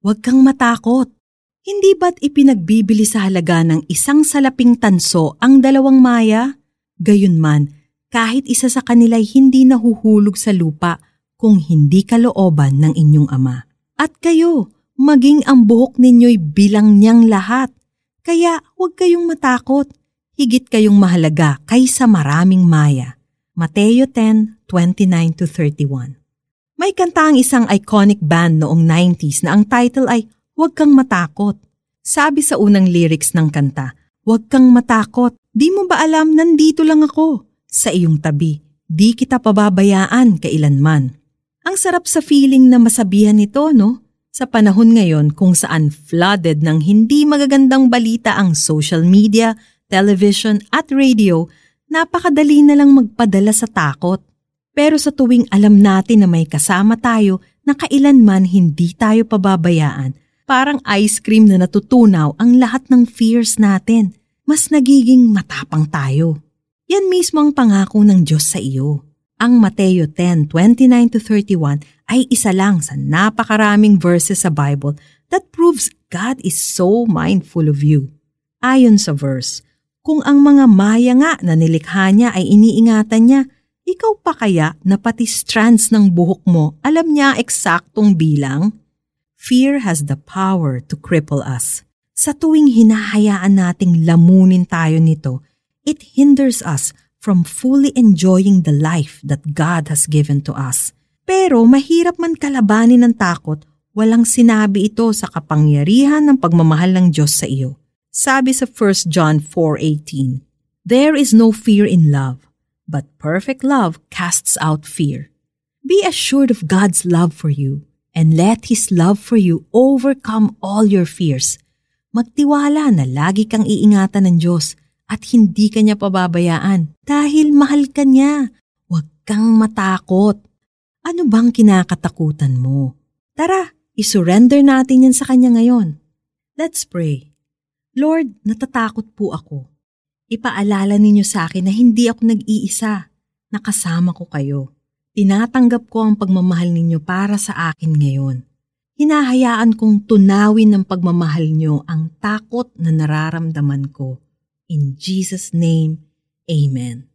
Huwag kang matakot. Hindi ba't ipinagbibili sa halaga ng isang salaping tanso ang dalawang maya? Gayunman, kahit isa sa kanila'y hindi nahuhulog sa lupa kung hindi kalooban ng inyong ama. At kayo, maging ang buhok ninyo'y bilang niyang lahat. Kaya huwag kayong matakot. Higit kayong mahalaga kaysa maraming maya. Mateo 10:29-31 May kanta ang isang iconic band noong 90s na ang title ay Huwag kang matakot. Sabi sa unang lyrics ng kanta, Huwag kang matakot. Di mo ba alam nandito lang ako? Sa iyong tabi. Di kita pababayaan kailanman. Ang sarap sa feeling na masabihan nito, no? Sa panahon ngayon kung saan flooded ng hindi magagandang balita ang social media, television at radio, napakadali na lang magpadala sa takot. Pero sa tuwing alam natin na may kasama tayo na kailanman hindi tayo pababayaan, Parang ice cream na natutunaw ang lahat ng fears natin. Mas nagiging matapang tayo. Yan mismo ang pangako ng Diyos sa iyo. Ang Mateo 10:29-31 ay isa lang sa napakaraming verses sa Bible that proves God is so mindful of you. Ayon sa verse, kung ang mga maya nga na nilikha niya ay iniingatan niya, ikaw pa kaya na pati strands ng buhok mo alam niya eksaktong bilang? Fear has the power to cripple us. Sa tuwing hinahayaan nating lamunin tayo nito, it hinders us from fully enjoying the life that God has given to us. Pero mahirap man kalabanin ng takot, walang sinabi ito sa kapangyarihan ng pagmamahal ng Diyos sa iyo. Sabi sa 1 John 4.18, There is no fear in love, but perfect love casts out fear. Be assured of God's love for you and let His love for you overcome all your fears. Magtiwala na lagi kang iingatan ng Diyos at hindi ka niya pababayaan dahil mahal ka niya. Huwag kang matakot. Ano bang kinakatakutan mo? Tara, isurrender natin yan sa Kanya ngayon. Let's pray. Lord, natatakot po ako. Ipaalala ninyo sa akin na hindi ako nag-iisa. Nakasama ko kayo. Tinatanggap ko ang pagmamahal ninyo para sa akin ngayon. Hinahayaan kong tunawin ng pagmamahal nyo ang takot na nararamdaman ko. In Jesus' name, Amen.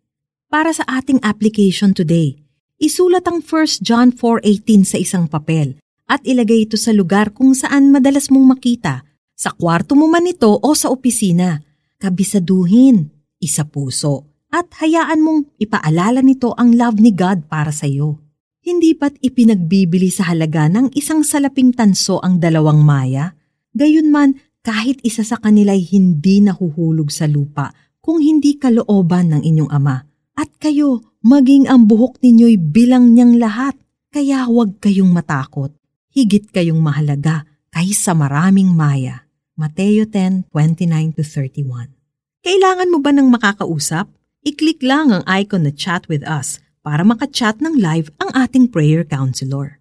Para sa ating application today, isulat ang 1 John 4.18 sa isang papel at ilagay ito sa lugar kung saan madalas mong makita, sa kwarto mo man ito o sa opisina. Kabisaduhin, isa puso at hayaan mong ipaalala nito ang love ni God para sa iyo. Hindi ba't ipinagbibili sa halaga ng isang salaping tanso ang dalawang maya? Gayunman, kahit isa sa kanila'y hindi nahuhulog sa lupa kung hindi kalooban ng inyong ama. At kayo, maging ang buhok ninyo'y bilang niyang lahat. Kaya huwag kayong matakot. Higit kayong mahalaga kaysa maraming maya. Mateo 10:29-31 Kailangan mo ba ng makakausap? I-click lang ang icon na chat with us para makachat ng live ang ating prayer counselor.